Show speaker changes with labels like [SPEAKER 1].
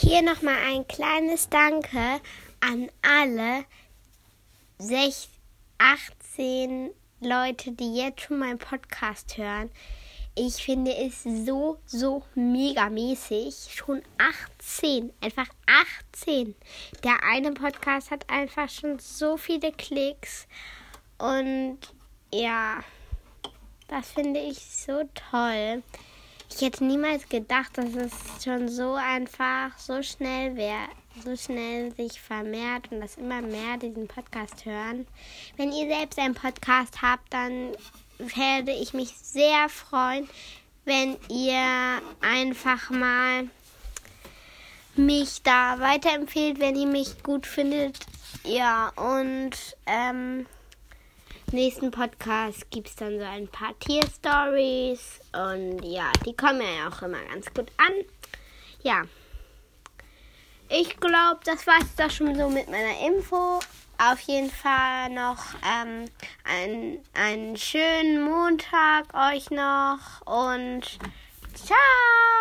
[SPEAKER 1] Hier nochmal ein kleines Danke an alle 6, 18 Leute, die jetzt schon meinen Podcast hören. Ich finde es so, so mega mäßig. Schon 18, einfach 18. Der eine Podcast hat einfach schon so viele Klicks. Und ja, das finde ich so toll. Ich hätte niemals gedacht, dass es schon so einfach, so schnell wäre, so schnell sich vermehrt und dass immer mehr diesen Podcast hören. Wenn ihr selbst einen Podcast habt, dann werde ich mich sehr freuen, wenn ihr einfach mal mich da weiterempfehlt, wenn ihr mich gut findet. Ja, und ähm, nächsten Podcast gibt es dann so ein paar Tierstories. Und ja, die kommen ja auch immer ganz gut an. Ja. Ich glaube, das war es doch schon so mit meiner Info. Auf jeden Fall noch ähm, ein, einen schönen Montag euch noch und ciao!